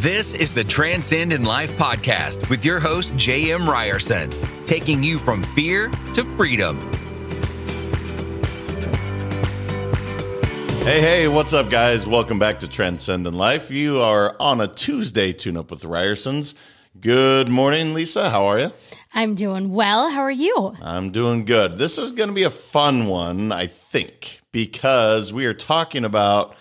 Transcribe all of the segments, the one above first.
This is the Transcend in Life podcast with your host, J.M. Ryerson, taking you from fear to freedom. Hey, hey, what's up, guys? Welcome back to Transcend in Life. You are on a Tuesday tune up with Ryersons. Good morning, Lisa. How are you? I'm doing well. How are you? I'm doing good. This is going to be a fun one, I think, because we are talking about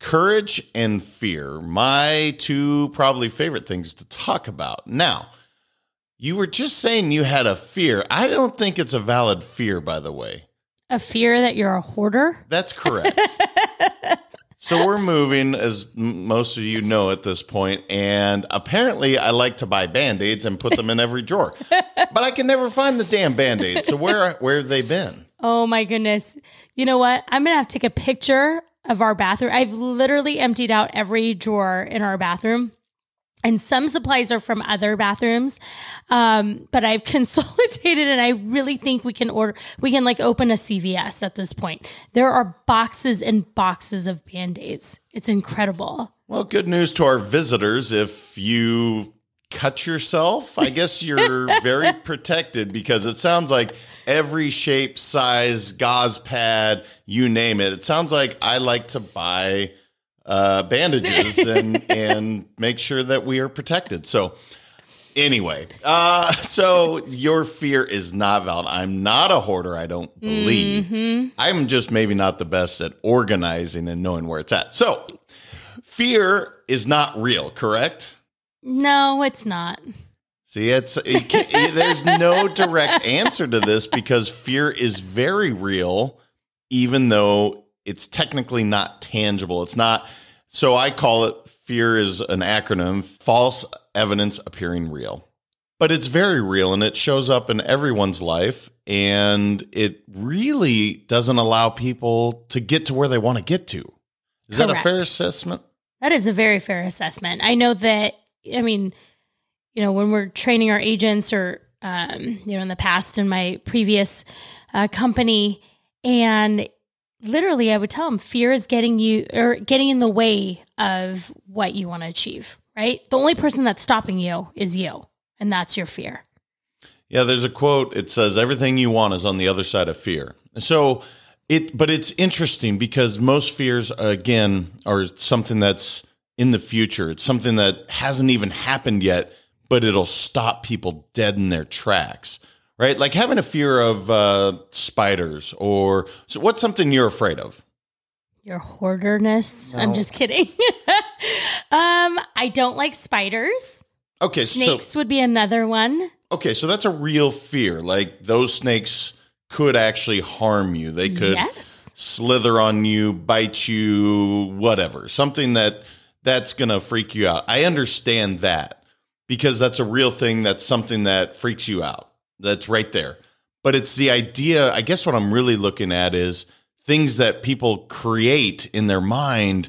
courage and fear, my two probably favorite things to talk about. Now, you were just saying you had a fear. I don't think it's a valid fear, by the way. A fear that you're a hoarder? That's correct. so we're moving, as most of you know at this point, and apparently I like to buy band aids and put them in every drawer, but I can never find the damn band aids. So where where have they been? Oh my goodness. You know what? I'm going to have to take a picture of our bathroom. I've literally emptied out every drawer in our bathroom. And some supplies are from other bathrooms. Um, but I've consolidated and I really think we can order, we can like open a CVS at this point. There are boxes and boxes of band aids. It's incredible. Well, good news to our visitors. If you cut yourself, I guess you're very protected because it sounds like every shape, size, gauze pad, you name it. It sounds like I like to buy uh, bandages and and make sure that we are protected. So anyway, uh, so your fear is not valid. I'm not a hoarder. I don't believe. I'm just maybe not the best at organizing and knowing where it's at. So fear is not real, correct? No, it's not. See, it's it, ca- there's no direct answer to this because fear is very real, even though it's technically not tangible. It's not. So I call it fear is an acronym: false evidence appearing real. But it's very real, and it shows up in everyone's life, and it really doesn't allow people to get to where they want to get to. Is that a fair assessment? That is a very fair assessment. I know that, I mean, you know, when we're training our agents or, um, you know, in the past in my previous uh, company, and literally I would tell them fear is getting you or getting in the way of what you want to achieve, right? The only person that's stopping you is you, and that's your fear. Yeah, there's a quote. It says everything you want is on the other side of fear. So it, but it's interesting because most fears, again, are something that's in the future. It's something that hasn't even happened yet, but it'll stop people dead in their tracks. Right? Like having a fear of uh, spiders, or so what's something you're afraid of? Your hoarderness. I'm just kidding. um, I don't like spiders. Okay, so Snakes would be another one. okay, so that's a real fear. Like those snakes could actually harm you. They could Yes. slither on you, bite you, whatever. Something that that's going to freak you out. I understand that because that's a real thing. That's something that freaks you out. That's right there. But it's the idea, I guess what I'm really looking at is things that people create in their mind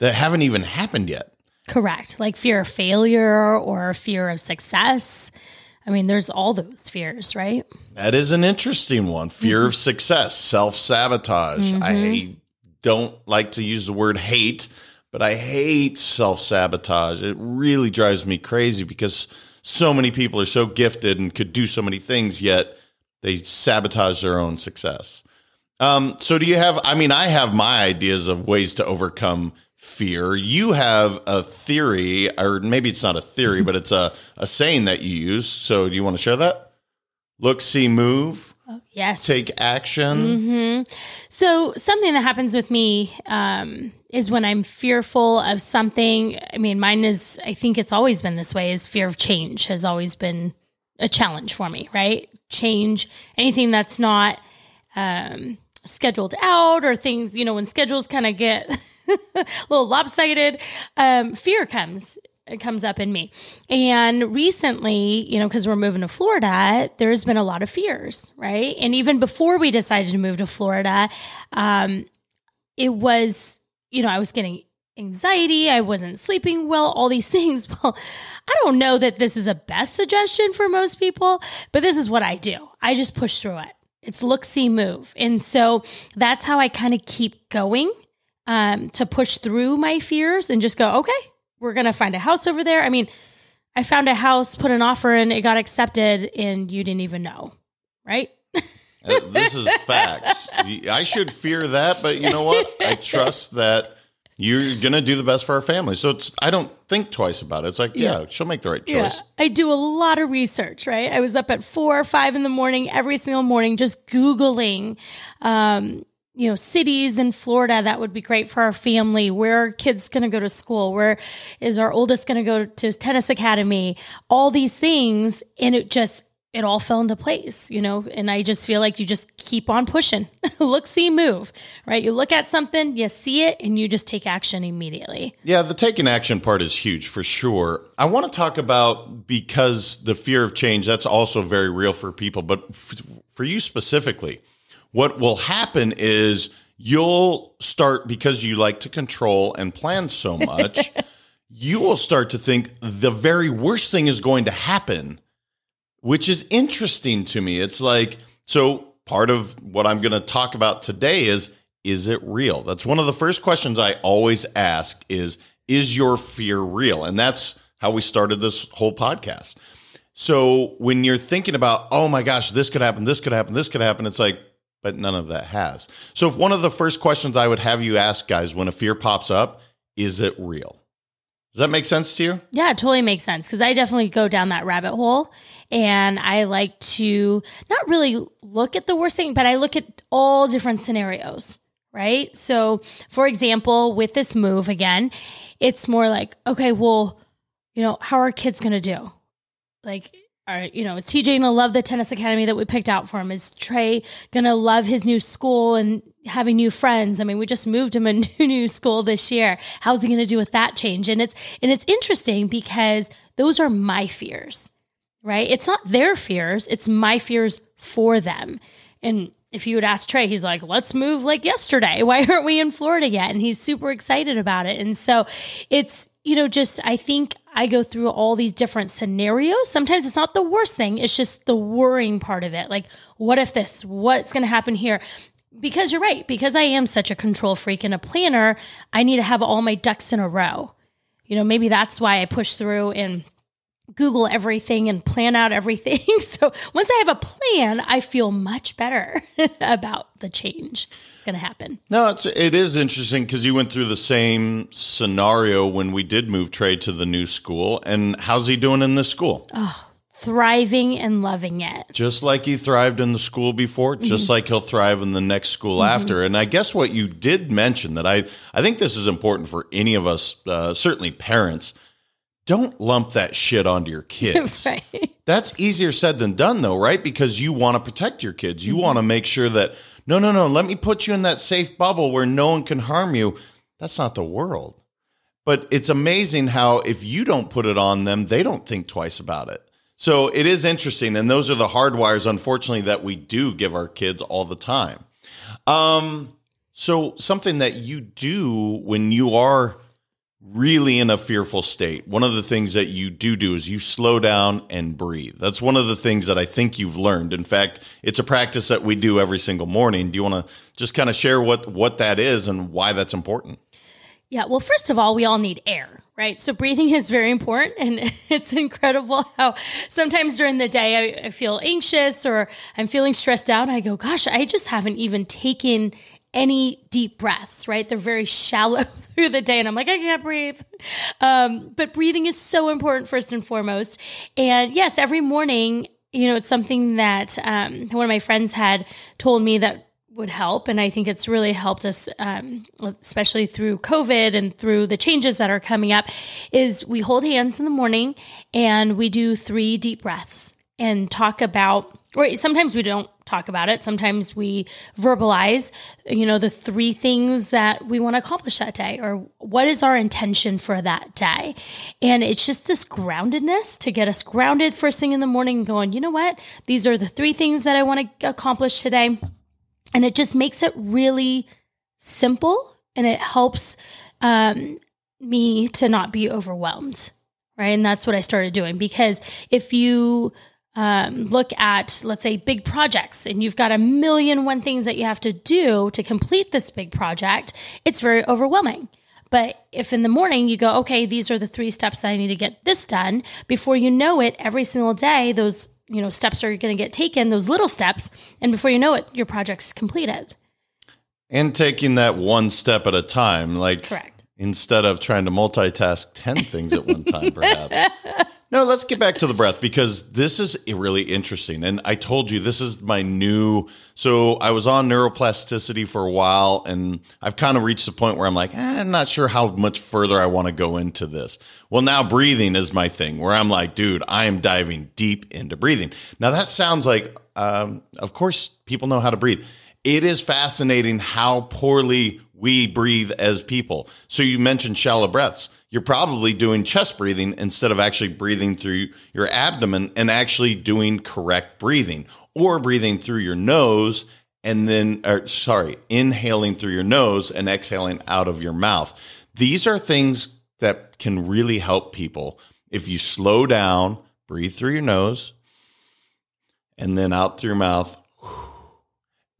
that haven't even happened yet. Correct. Like fear of failure or fear of success. I mean, there's all those fears, right? That is an interesting one. Fear of mm-hmm. success, self sabotage. I mm-hmm. don't like to use the word hate, but I hate self sabotage. It really drives me crazy because so many people are so gifted and could do so many things, yet they sabotage their own success. Um, so, do you have? I mean, I have my ideas of ways to overcome fear. You have a theory, or maybe it's not a theory, but it's a, a saying that you use. So, do you want to share that? Look, see, move, Yes. take action. So something that happens with me um, is when I'm fearful of something. I mean, mine is. I think it's always been this way. Is fear of change has always been a challenge for me. Right? Change anything that's not um, scheduled out or things. You know, when schedules kind of get a little lopsided, um, fear comes. It comes up in me. And recently, you know, because we're moving to Florida, there's been a lot of fears, right? And even before we decided to move to Florida, um, it was, you know, I was getting anxiety, I wasn't sleeping well, all these things. Well, I don't know that this is a best suggestion for most people, but this is what I do. I just push through it. It's look, see, move. And so that's how I kind of keep going um, to push through my fears and just go, okay, we're going to find a house over there. I mean, I found a house, put an offer in, it got accepted, and you didn't even know, right? Uh, this is facts. I should fear that, but you know what? I trust that you're going to do the best for our family. So it's I don't think twice about it. It's like, yeah, she'll make the right choice. Yeah. I do a lot of research, right? I was up at four or five in the morning every single morning just Googling, um, you know, cities in Florida that would be great for our family. Where are kids going to go to school? Where is our oldest going to go to tennis academy? All these things. And it just, it all fell into place, you know, and I just feel like you just keep on pushing. look, see, move, right? You look at something, you see it, and you just take action immediately. Yeah, the taking action part is huge for sure. I want to talk about because the fear of change, that's also very real for people, but for you specifically, what will happen is you'll start because you like to control and plan so much, you will start to think the very worst thing is going to happen which is interesting to me. It's like, so part of what I'm going to talk about today is is it real? That's one of the first questions I always ask is is your fear real? And that's how we started this whole podcast. So when you're thinking about, oh my gosh, this could happen, this could happen, this could happen, it's like, but none of that has. So if one of the first questions I would have you ask guys when a fear pops up, is it real? Does that make sense to you? Yeah, it totally makes sense because I definitely go down that rabbit hole and I like to not really look at the worst thing, but I look at all different scenarios, right? So, for example, with this move again, it's more like, okay, well, you know, how are kids going to do? Like, are, you know, is TJ to love the tennis academy that we picked out for him? Is Trey to love his new school and having new friends? I mean, we just moved him a new, new school this year. How's he to do with that change? And it's, and it's interesting because those are my fears right? It's not their fears, it's my fears for them. And if you would ask Trey, he's like, let's move like yesterday. Why aren't we in Florida yet? And he's super excited about it. And so it's, you know, just I think I go through all these different scenarios. Sometimes it's not the worst thing, it's just the worrying part of it. Like, what if this? What's going to happen here? Because you're right, because I am such a control freak and a planner, I need to have all my ducks in a row. You know, maybe that's why I push through and Google everything and plan out everything. So once I have a plan, I feel much better about the change that's going to happen. No, it's it is interesting because you went through the same scenario when we did move Trey to the new school. And how's he doing in this school? Oh, thriving and loving it. Just like he thrived in the school before, just mm-hmm. like he'll thrive in the next school mm-hmm. after. And I guess what you did mention that I I think this is important for any of us, uh, certainly parents don't lump that shit onto your kids. right. That's easier said than done, though, right? Because you want to protect your kids. You mm-hmm. want to make sure that, no, no, no, let me put you in that safe bubble where no one can harm you. That's not the world. But it's amazing how if you don't put it on them, they don't think twice about it. So it is interesting. And those are the hardwires, unfortunately, that we do give our kids all the time. Um, so something that you do when you are really in a fearful state, one of the things that you do do is you slow down and breathe. That's one of the things that I think you've learned. In fact, it's a practice that we do every single morning. Do you want to just kind of share what what that is and why that's important? Yeah, well, first of all, we all need air, right? So breathing is very important. And it's incredible how sometimes during the day I, I feel anxious or I'm feeling stressed out. I go, gosh, I just haven't even taken any deep breaths, right? They're very shallow through the day. And I'm like, I can't breathe. Um, but breathing is so important, first and foremost. And yes, every morning, you know, it's something that um, one of my friends had told me that would help. And I think it's really helped us, um, especially through COVID and through the changes that are coming up, is we hold hands in the morning and we do three deep breaths and talk about sometimes we don't talk about it. Sometimes we verbalize, you know, the three things that we want to accomplish that day or what is our intention for that day. And it's just this groundedness to get us grounded first thing in the morning going, you know what? These are the three things that I want to accomplish today. And it just makes it really simple and it helps um, me to not be overwhelmed. Right. And that's what I started doing because if you, um, look at, let's say, big projects, and you've got a million one things that you have to do to complete this big project, it's very overwhelming. But if in the morning you go, okay, these are the three steps that I need to get this done, before you know it, every single day, those you know steps are going to get taken, those little steps, and before you know it, your project's completed. And taking that one step at a time, like Correct. instead of trying to multitask 10 things at one time, perhaps. No, let's get back to the breath because this is really interesting. And I told you this is my new. So I was on neuroplasticity for a while and I've kind of reached the point where I'm like, eh, I'm not sure how much further I want to go into this. Well, now breathing is my thing where I'm like, dude, I am diving deep into breathing. Now that sounds like, um, of course, people know how to breathe. It is fascinating how poorly we breathe as people. So you mentioned shallow breaths you're probably doing chest breathing instead of actually breathing through your abdomen and actually doing correct breathing or breathing through your nose and then or sorry inhaling through your nose and exhaling out of your mouth. These are things that can really help people. If you slow down breathe through your nose and then out through your mouth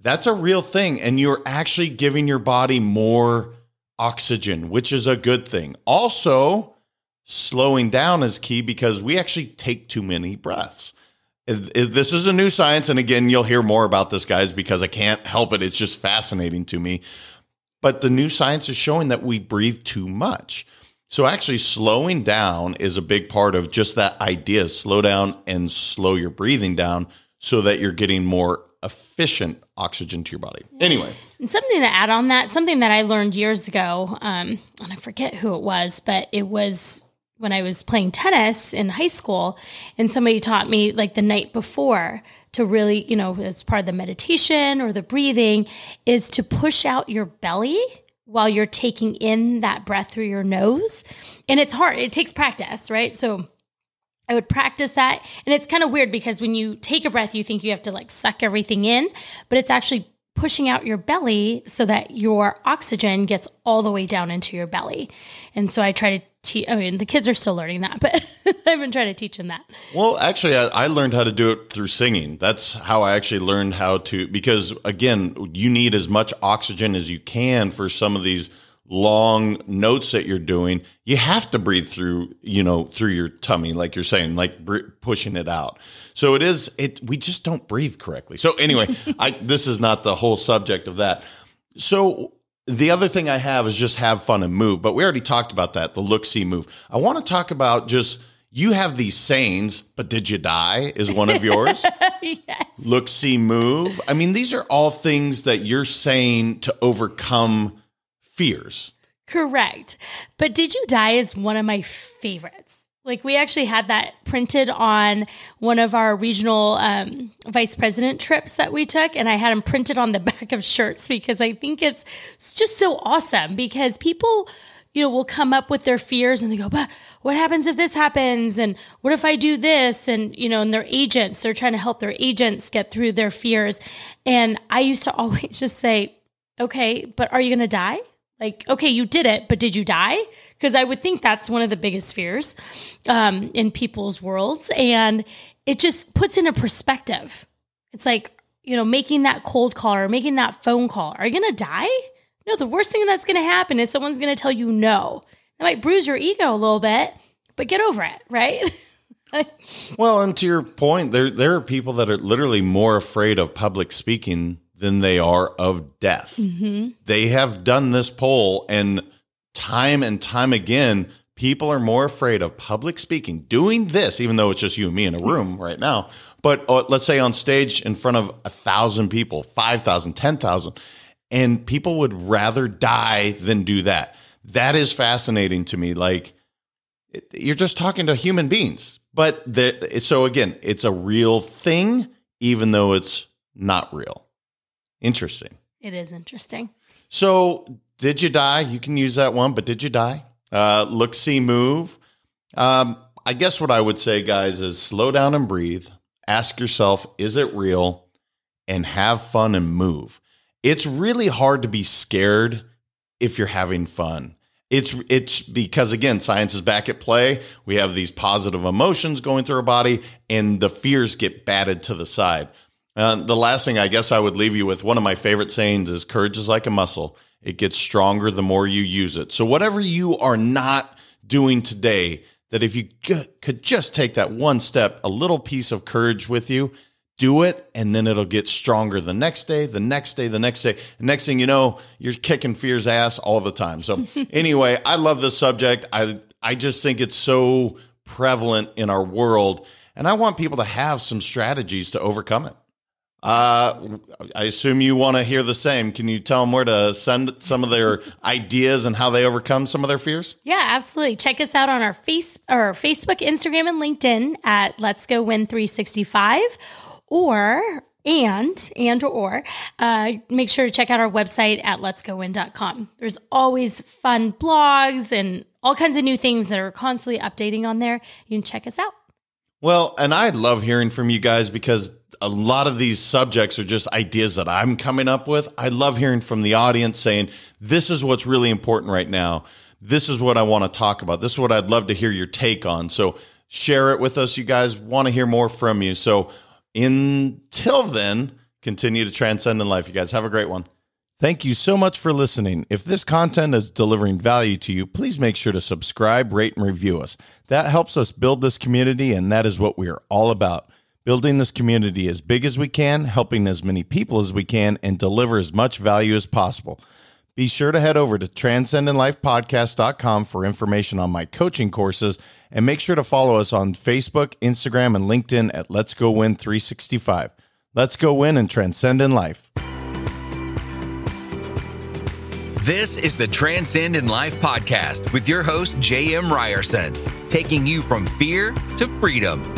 that's a real thing. And you're actually giving your body more oxygen, which is a good thing. Also, slowing down is key because we actually take too many breaths. This is a new science. And again, you'll hear more about this, guys, because I can't help it. It's just fascinating to me. But the new science is showing that we breathe too much. So actually slowing down is a big part of just that idea. Slow down and slow your breathing down so that you're getting more efficient oxygen to your body. Anyway. And something to add on that, something that I learned years ago, um, and I forget who it was, but it was when I was playing tennis in high school, and somebody taught me like the night before to really, you know, as part of the meditation or the breathing, is to push out your belly while you're taking in that breath through your nose. And it's hard, it takes practice, right? So I would practice that. And it's kind of weird because when you take a breath, you think you have to like suck everything in, but it's actually pushing out your belly so that your oxygen gets all the way down into your belly. And so I try to teach, I mean, the kids are still learning that, but I've been trying to teach them that. Well, actually, I, I, learned how to do it through singing. That's how I actually learned how to, because again, you need as much oxygen as you can for some of these long notes that you're doing, you have to breathe through, you know, through your tummy, like you're saying, like br- pushing it out. So it is, it, we just don't breathe correctly. So anyway, I, this is not the whole subject of that. So the other thing I have is just have fun and move, but we already talked about that, the look, see, move. I want to talk about just, you have these sayings, but did you die is one of yours. yes. Look, see, move. I mean, these are all things that you're saying to overcome fears. Correct. But Did You Die is one of my favorites. Like we actually had that printed on one of our regional um, vice president trips that we took, and I had them printed on the back of shirts because I think it's, it's just so awesome. Because people, you know, will come up with their fears and they go, "But what happens if this happens? And what if I do this?" And you know, and their agents, they're trying to help their agents get through their fears. And I used to always just say, "Okay, but are you going to die?" Like, okay, you did it, but did you die? Because I would think that's one of the biggest fears um, in people's worlds. And it just puts in a perspective. It's like, you know, making that cold call or making that phone call. Are you going to die? No, the worst thing that's going to happen is someone's going to tell you no. That might bruise your ego a little bit, but get over it, right? well, and to your point, there there are people that are literally more afraid of public speaking than they are of death. Mm-hmm. They have done this poll, and time and time again, people are more afraid of public speaking, doing this, even though it's just you and me in a room right now. But uh, let's say on stage in front of a thousand people, 5,000, 10,000, and people would rather die than do that. That is fascinating to me. Like, you're just talking to human beings. But the, so again, it's a real thing, even though it's not real. Interesting. It is interesting. So, did you die? You can use that one, but did you die? Uh, look, see, move. Um, I guess what I would say, guys, is slow down and breathe. Ask yourself, is it real? And have fun and move. It's really hard to be scared if you're having fun. It's it's because again, science is back at play. We have these positive emotions going through our body, and the fears get batted to the side. Uh, the last thing I guess I would leave you with one of my favorite sayings is courage is like a muscle. It gets stronger the more you use it. So, whatever you are not doing today, that if you could just take that one step, a little piece of courage with you, do it, and then it'll get stronger the next day, the next day, the next day. And next thing you know, you're kicking fear's ass all the time. So, anyway, I love this subject. I I just think it's so prevalent in our world, and I want people to have some strategies to overcome it. Uh, I assume you want to hear the same. Can you tell them where to send some of their ideas and how they overcome some of their fears? Yeah, absolutely. Check us out on our face or Facebook, Instagram, and LinkedIn at Let's Go Win 365 or and and or uh, make sure to check out our website at letsgowin.com there's always fun blogs and all kinds of new things that are constantly updating on there you can check us out well and i love hearing from you guys because a lot of these subjects are just ideas that i'm coming up with i love hearing from the audience saying this is what's really important right now this is what i want to talk about this is what i'd love to hear your take on so share it with us you guys want to hear more from you so until then, continue to transcend in life. You guys have a great one. Thank you so much for listening. If this content is delivering value to you, please make sure to subscribe, rate, and review us. That helps us build this community, and that is what we are all about. Building this community as big as we can, helping as many people as we can, and deliver as much value as possible. Be sure to head over to transcendinlifepodcast.com for information on my coaching courses and make sure to follow us on Facebook, Instagram, and LinkedIn at Let's Go Win 365. Let's go win and transcend in life. This is the Transcend in Life podcast with your host, J.M. Ryerson, taking you from fear to freedom.